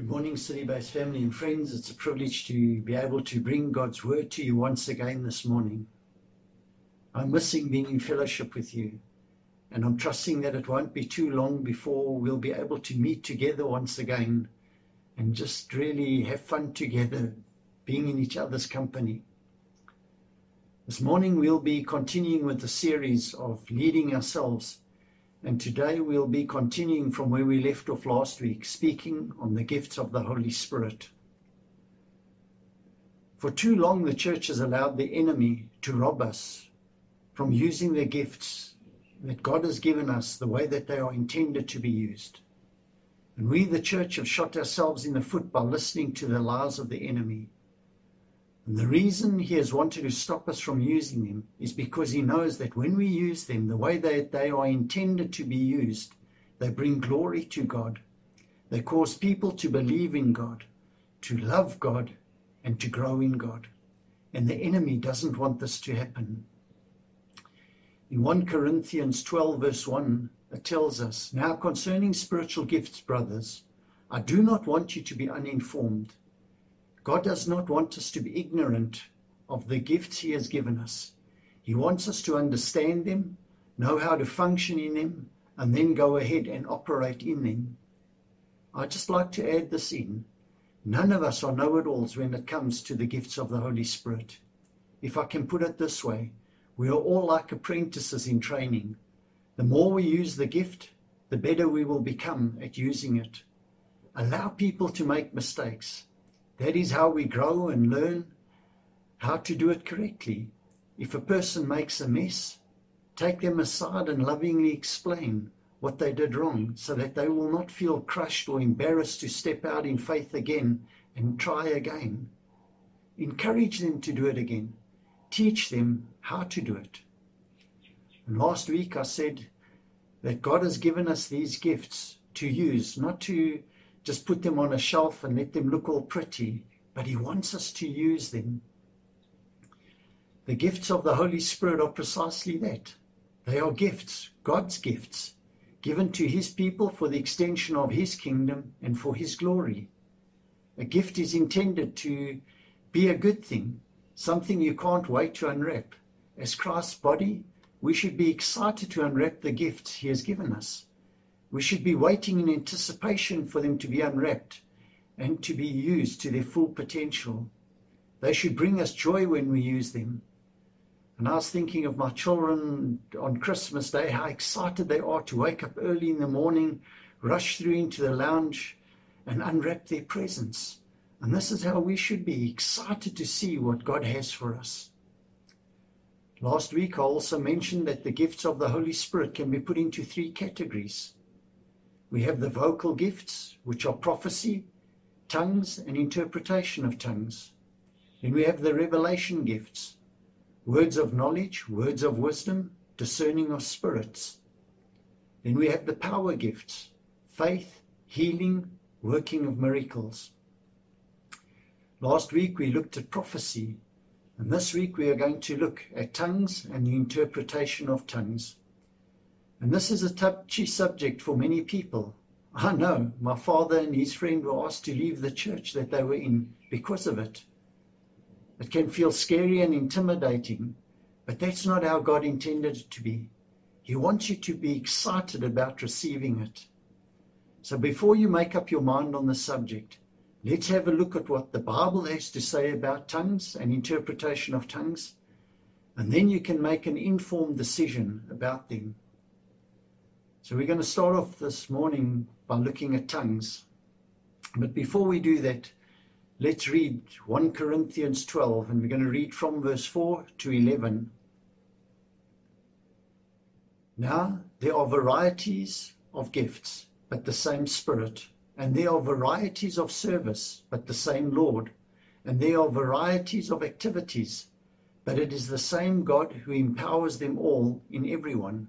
Good morning, City Base family and friends. It's a privilege to be able to bring God's word to you once again this morning. I'm missing being in fellowship with you, and I'm trusting that it won't be too long before we'll be able to meet together once again and just really have fun together, being in each other's company. This morning we'll be continuing with the series of leading ourselves and today we'll be continuing from where we left off last week, speaking on the gifts of the Holy Spirit. For too long, the church has allowed the enemy to rob us from using the gifts that God has given us the way that they are intended to be used. And we, the church, have shot ourselves in the foot by listening to the lies of the enemy the reason he has wanted to stop us from using them is because he knows that when we use them the way that they are intended to be used, they bring glory to God. They cause people to believe in God, to love God, and to grow in God. And the enemy doesn't want this to happen. In 1 Corinthians 12, verse 1, it tells us Now concerning spiritual gifts, brothers, I do not want you to be uninformed. God does not want us to be ignorant of the gifts He has given us. He wants us to understand them, know how to function in them, and then go ahead and operate in them. I'd just like to add this in. None of us are know it alls when it comes to the gifts of the Holy Spirit. If I can put it this way, we are all like apprentices in training. The more we use the gift, the better we will become at using it. Allow people to make mistakes. That is how we grow and learn how to do it correctly. If a person makes a mess, take them aside and lovingly explain what they did wrong so that they will not feel crushed or embarrassed to step out in faith again and try again. Encourage them to do it again. Teach them how to do it. And last week I said that God has given us these gifts to use, not to just put them on a shelf and let them look all pretty, but He wants us to use them. The gifts of the Holy Spirit are precisely that. They are gifts, God's gifts, given to His people for the extension of His kingdom and for His glory. A gift is intended to be a good thing, something you can't wait to unwrap. As Christ's body, we should be excited to unwrap the gifts He has given us. We should be waiting in anticipation for them to be unwrapped and to be used to their full potential. They should bring us joy when we use them. And I was thinking of my children on Christmas Day, how excited they are to wake up early in the morning, rush through into the lounge, and unwrap their presents. And this is how we should be excited to see what God has for us. Last week, I also mentioned that the gifts of the Holy Spirit can be put into three categories. We have the vocal gifts, which are prophecy, tongues, and interpretation of tongues. Then we have the revelation gifts, words of knowledge, words of wisdom, discerning of spirits. Then we have the power gifts, faith, healing, working of miracles. Last week we looked at prophecy, and this week we are going to look at tongues and the interpretation of tongues. And this is a touchy subject for many people. I know my father and his friend were asked to leave the church that they were in because of it. It can feel scary and intimidating, but that's not how God intended it to be. He wants you to be excited about receiving it. So before you make up your mind on the subject, let's have a look at what the Bible has to say about tongues and interpretation of tongues, and then you can make an informed decision about them. So we're going to start off this morning by looking at tongues. But before we do that, let's read 1 Corinthians 12, and we're going to read from verse 4 to 11. Now, there are varieties of gifts, but the same Spirit. And there are varieties of service, but the same Lord. And there are varieties of activities, but it is the same God who empowers them all in everyone.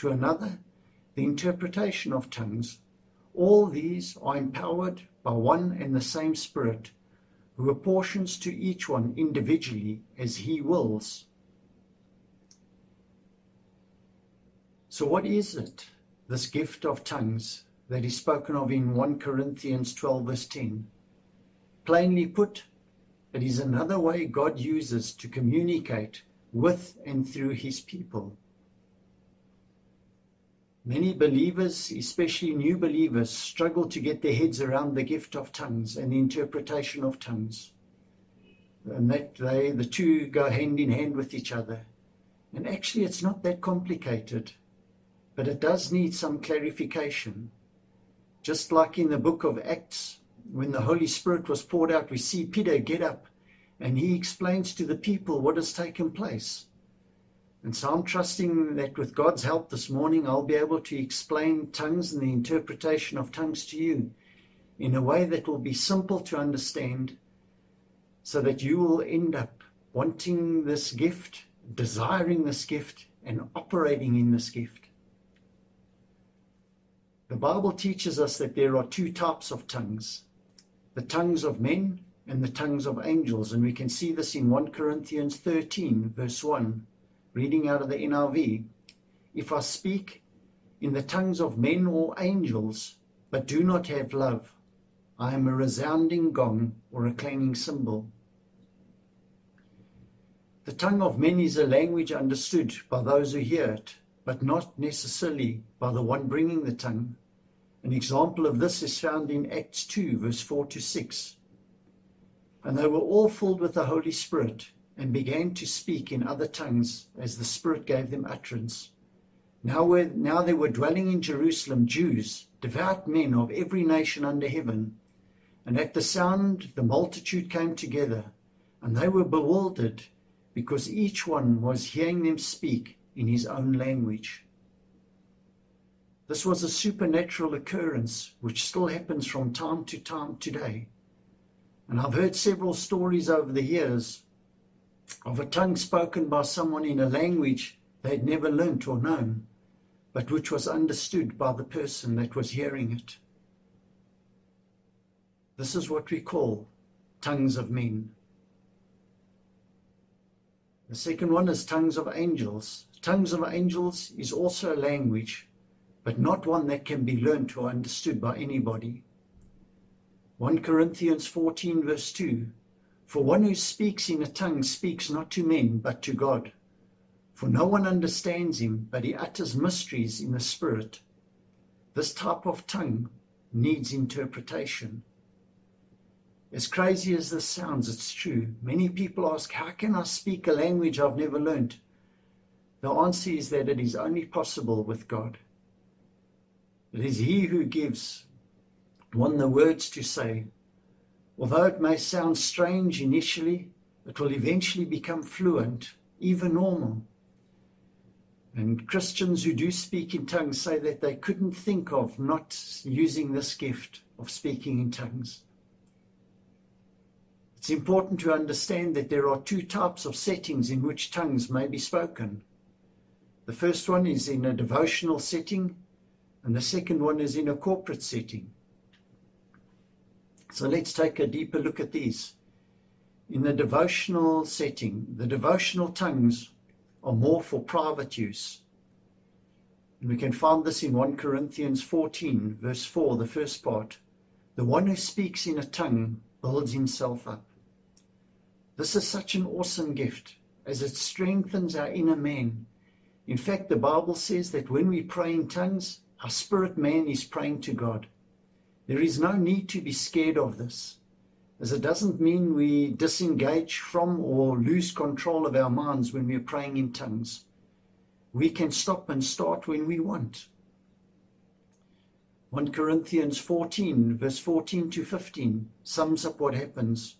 to another the interpretation of tongues. All these are empowered by one and the same Spirit, who apportions to each one individually as he wills. So, what is it, this gift of tongues that is spoken of in 1 Corinthians 12, verse 10? Plainly put, it is another way God uses to communicate with and through his people. Many believers, especially new believers, struggle to get their heads around the gift of tongues and the interpretation of tongues. And that they, the two go hand in hand with each other. And actually, it's not that complicated, but it does need some clarification. Just like in the book of Acts, when the Holy Spirit was poured out, we see Peter get up and he explains to the people what has taken place. And so I'm trusting that with God's help this morning, I'll be able to explain tongues and the interpretation of tongues to you in a way that will be simple to understand so that you will end up wanting this gift, desiring this gift, and operating in this gift. The Bible teaches us that there are two types of tongues the tongues of men and the tongues of angels. And we can see this in 1 Corinthians 13, verse 1, reading out of the NRV. If I speak in the tongues of men or angels, but do not have love, I am a resounding gong or a clanging cymbal. The tongue of men is a language understood by those who hear it, but not necessarily by the one bringing the tongue. An example of this is found in Acts 2, verse 4 to 6. And they were all filled with the Holy Spirit and began to speak in other tongues as the Spirit gave them utterance. Now, were, now there were dwelling in Jerusalem Jews, devout men of every nation under heaven. And at the sound, the multitude came together, and they were bewildered because each one was hearing them speak in his own language. This was a supernatural occurrence which still happens from time to time today. And I've heard several stories over the years of a tongue spoken by someone in a language they'd never learnt or known, but which was understood by the person that was hearing it. This is what we call tongues of men. The second one is tongues of angels. Tongues of angels is also a language, but not one that can be learnt or understood by anybody. 1 Corinthians 14, verse 2 For one who speaks in a tongue speaks not to men, but to God. For no one understands him, but he utters mysteries in the Spirit. This type of tongue needs interpretation. As crazy as this sounds, it's true. Many people ask, How can I speak a language I've never learned? The answer is that it is only possible with God. It is He who gives one the words to say. Although it may sound strange initially, it will eventually become fluent, even normal. And Christians who do speak in tongues say that they couldn't think of not using this gift of speaking in tongues. It's important to understand that there are two types of settings in which tongues may be spoken. The first one is in a devotional setting, and the second one is in a corporate setting. So let's take a deeper look at these. In the devotional setting, the devotional tongues are more for private use. And we can find this in 1 Corinthians 14, verse 4, the first part. The one who speaks in a tongue builds himself up. This is such an awesome gift as it strengthens our inner man. In fact, the Bible says that when we pray in tongues, our spirit man is praying to God. There is no need to be scared of this, as it doesn't mean we disengage from or lose control of our minds when we're praying in tongues. We can stop and start when we want. 1 Corinthians 14, verse 14 to 15, sums up what happens.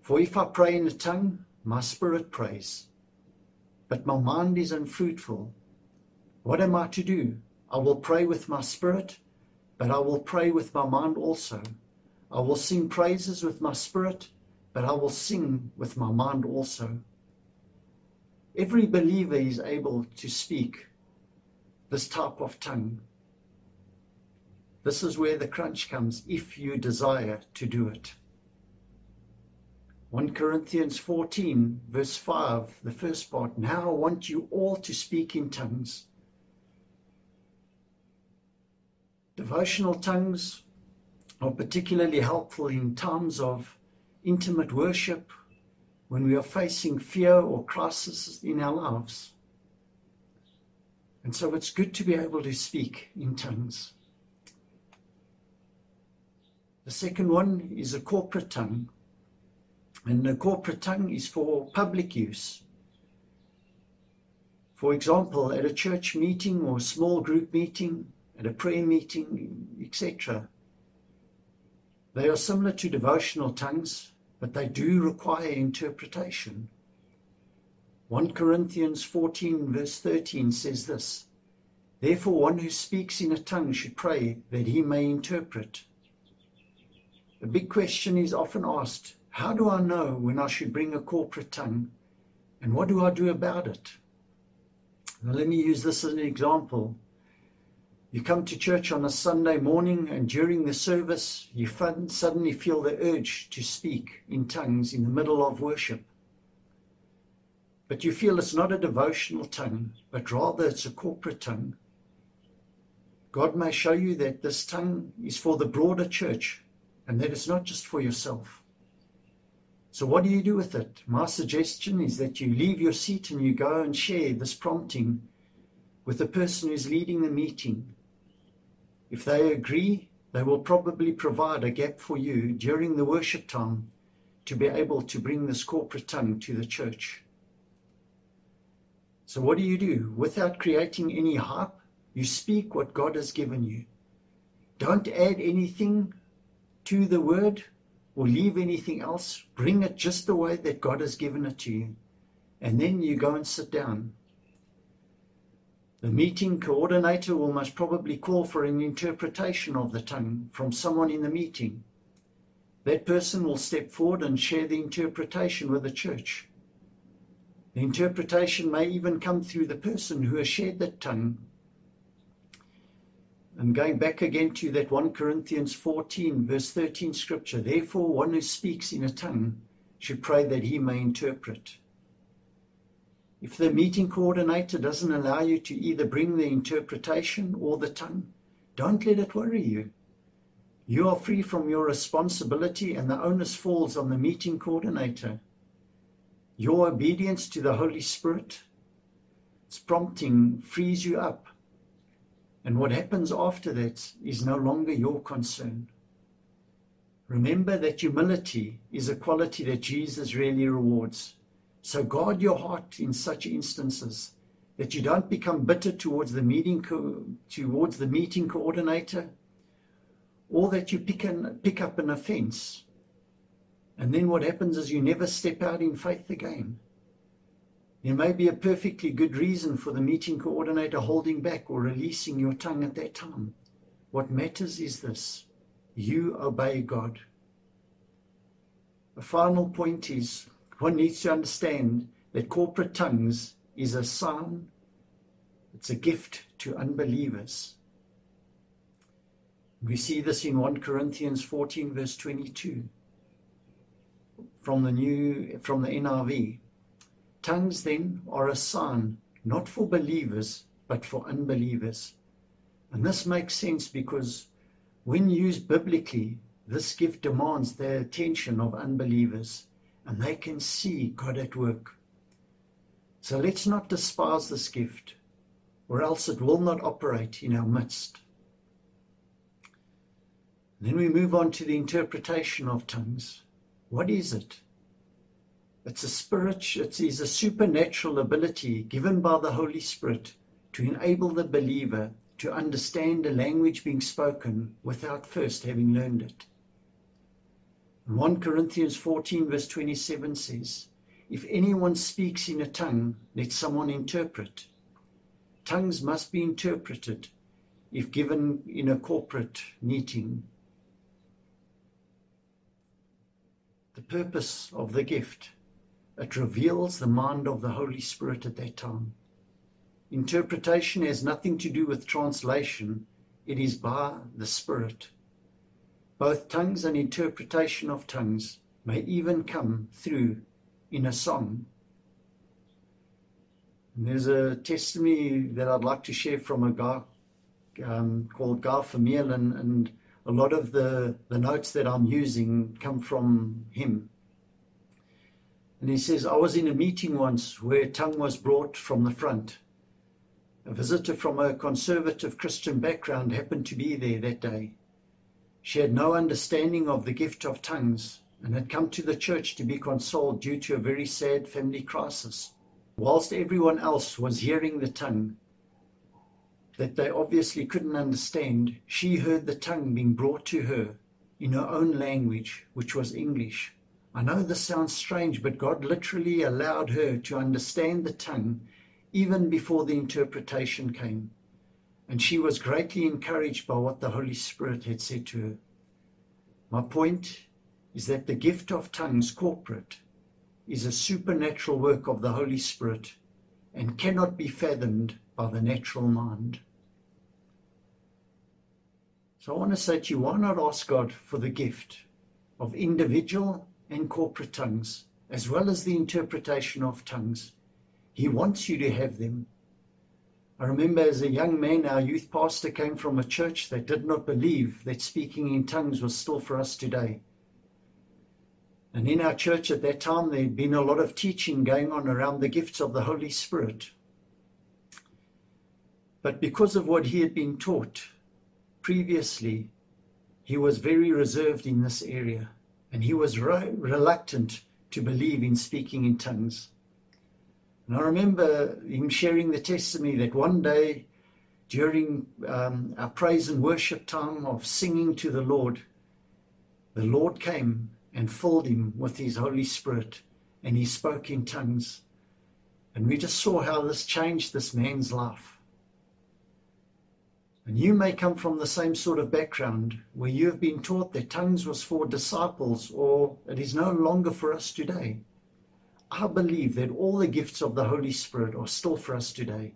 For if I pray in a tongue, my spirit prays, but my mind is unfruitful. What am I to do? I will pray with my spirit but I will pray with my mind also. I will sing praises with my spirit, but I will sing with my mind also. Every believer is able to speak this type of tongue. This is where the crunch comes if you desire to do it. 1 Corinthians 14, verse 5, the first part. Now I want you all to speak in tongues. Devotional tongues are particularly helpful in times of intimate worship when we are facing fear or crisis in our lives. And so it's good to be able to speak in tongues. The second one is a corporate tongue. And the corporate tongue is for public use. For example, at a church meeting or small group meeting, at a prayer meeting, etc. They are similar to devotional tongues, but they do require interpretation. 1 Corinthians 14, verse 13 says this Therefore, one who speaks in a tongue should pray that he may interpret. The big question is often asked how do I know when I should bring a corporate tongue? And what do I do about it? Now, let me use this as an example. You come to church on a Sunday morning, and during the service, you suddenly feel the urge to speak in tongues in the middle of worship. But you feel it's not a devotional tongue, but rather it's a corporate tongue. God may show you that this tongue is for the broader church and that it's not just for yourself. So, what do you do with it? My suggestion is that you leave your seat and you go and share this prompting with the person who's leading the meeting. If they agree, they will probably provide a gap for you during the worship time to be able to bring this corporate tongue to the church. So, what do you do? Without creating any hype, you speak what God has given you. Don't add anything to the word or leave anything else. Bring it just the way that God has given it to you. And then you go and sit down. The meeting coordinator will most probably call for an interpretation of the tongue from someone in the meeting. That person will step forward and share the interpretation with the church. The interpretation may even come through the person who has shared that tongue and going back again to that 1 Corinthians 14, verse 13 scripture, therefore, one who speaks in a tongue should pray that he may interpret. If the meeting coordinator doesn't allow you to either bring the interpretation or the tongue, don't let it worry you. You are free from your responsibility, and the onus falls on the meeting coordinator. Your obedience to the Holy Spirit, its prompting, frees you up and what happens after that is no longer your concern. Remember that humility is a quality that Jesus really rewards. So guard your heart in such instances that you don't become bitter towards the meeting co- towards the meeting coordinator, or that you pick, an, pick up an offense. And then what happens is you never step out in faith again. There may be a perfectly good reason for the meeting coordinator holding back or releasing your tongue at that time. What matters is this you obey God. A final point is one needs to understand that corporate tongues is a sign, it's a gift to unbelievers. We see this in 1 Corinthians 14, verse 22 from the new from the NRV. Tongues, then, are a sign not for believers, but for unbelievers. And this makes sense because when used biblically, this gift demands the attention of unbelievers and they can see God at work. So let's not despise this gift, or else it will not operate in our midst. Then we move on to the interpretation of tongues. What is it? It's a spirit, it is a supernatural ability given by the Holy Spirit to enable the believer to understand a language being spoken without first having learned it. 1 Corinthians 14, verse 27 says, If anyone speaks in a tongue, let someone interpret. Tongues must be interpreted, if given in a corporate meeting. The purpose of the gift, it reveals the mind of the Holy Spirit at that time. Interpretation has nothing to do with translation, it is by the Spirit. Both tongues and interpretation of tongues may even come through in a song. And there's a testimony that I'd like to share from a guy um, called Guy Vermeulen, and a lot of the, the notes that I'm using come from him. And he says, I was in a meeting once where tongue was brought from the front. A visitor from a conservative Christian background happened to be there that day. She had no understanding of the gift of tongues and had come to the church to be consoled due to a very sad family crisis. Whilst everyone else was hearing the tongue that they obviously couldn't understand, she heard the tongue being brought to her in her own language, which was English. I know this sounds strange, but God literally allowed her to understand the tongue even before the interpretation came. And she was greatly encouraged by what the Holy Spirit had said to her. My point is that the gift of tongues, corporate, is a supernatural work of the Holy Spirit and cannot be fathomed by the natural mind. So I want to say to you, why not ask God for the gift of individual and corporate tongues, as well as the interpretation of tongues? He wants you to have them. I remember as a young man, our youth pastor came from a church that did not believe that speaking in tongues was still for us today. And in our church at that time, there had been a lot of teaching going on around the gifts of the Holy Spirit. But because of what he had been taught previously, he was very reserved in this area and he was re- reluctant to believe in speaking in tongues. And I remember him sharing the testimony that one day during um, our praise and worship time of singing to the Lord, the Lord came and filled him with his Holy Spirit and he spoke in tongues. And we just saw how this changed this man's life. And you may come from the same sort of background where you have been taught that tongues was for disciples or it is no longer for us today. I believe that all the gifts of the Holy Spirit are still for us today.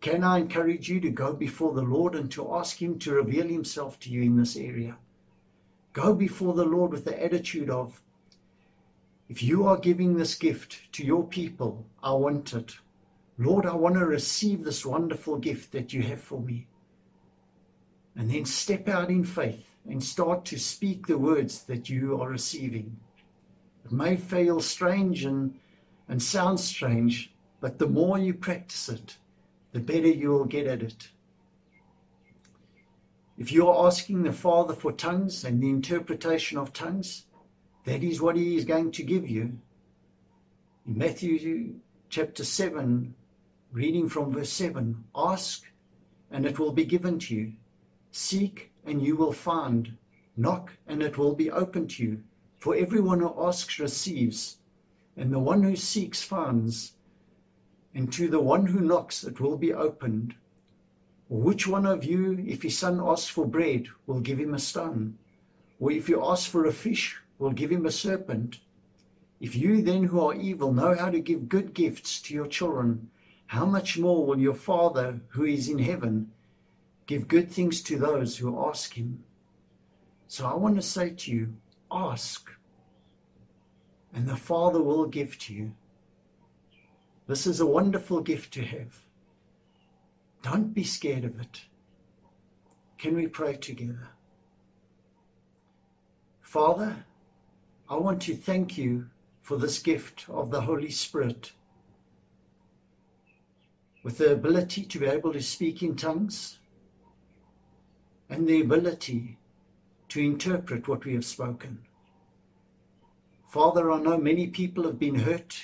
Can I encourage you to go before the Lord and to ask Him to reveal Himself to you in this area? Go before the Lord with the attitude of, if you are giving this gift to your people, I want it. Lord, I want to receive this wonderful gift that you have for me. And then step out in faith and start to speak the words that you are receiving. It may feel strange and, and sound strange, but the more you practice it, the better you will get at it. If you are asking the Father for tongues and the interpretation of tongues, that is what He is going to give you. In Matthew chapter 7, reading from verse 7 Ask, and it will be given to you. Seek, and you will find. Knock, and it will be opened to you. For everyone who asks receives, and the one who seeks finds, and to the one who knocks it will be opened. Which one of you, if his son asks for bread, will give him a stone? Or if you ask for a fish, will give him a serpent? If you then who are evil know how to give good gifts to your children, how much more will your Father who is in heaven give good things to those who ask him? So I want to say to you, Ask, and the Father will give to you. This is a wonderful gift to have. Don't be scared of it. Can we pray together? Father, I want to thank you for this gift of the Holy Spirit with the ability to be able to speak in tongues and the ability to interpret what we have spoken. Father, I know many people have been hurt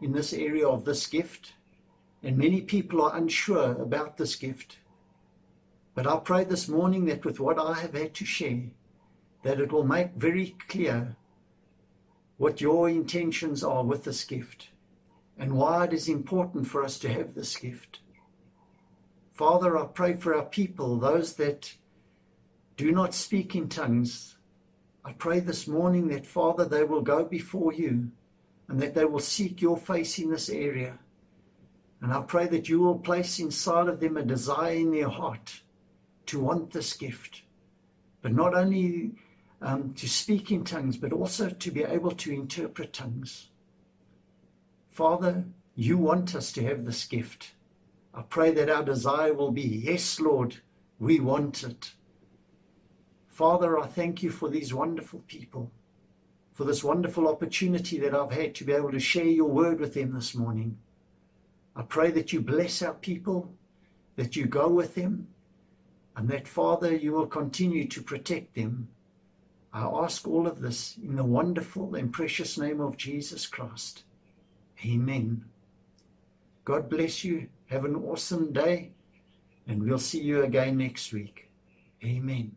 in this area of this gift, and many people are unsure about this gift. But I pray this morning that with what I have had to share, that it will make very clear what your intentions are with this gift and why it is important for us to have this gift. Father, I pray for our people, those that do not speak in tongues. I pray this morning that, Father, they will go before you and that they will seek your face in this area. And I pray that you will place inside of them a desire in their heart to want this gift, but not only um, to speak in tongues, but also to be able to interpret tongues. Father, you want us to have this gift. I pray that our desire will be, yes, Lord, we want it. Father, I thank you for these wonderful people, for this wonderful opportunity that I've had to be able to share your word with them this morning. I pray that you bless our people, that you go with them, and that, Father, you will continue to protect them. I ask all of this in the wonderful and precious name of Jesus Christ. Amen. God bless you. Have an awesome day, and we'll see you again next week. Amen.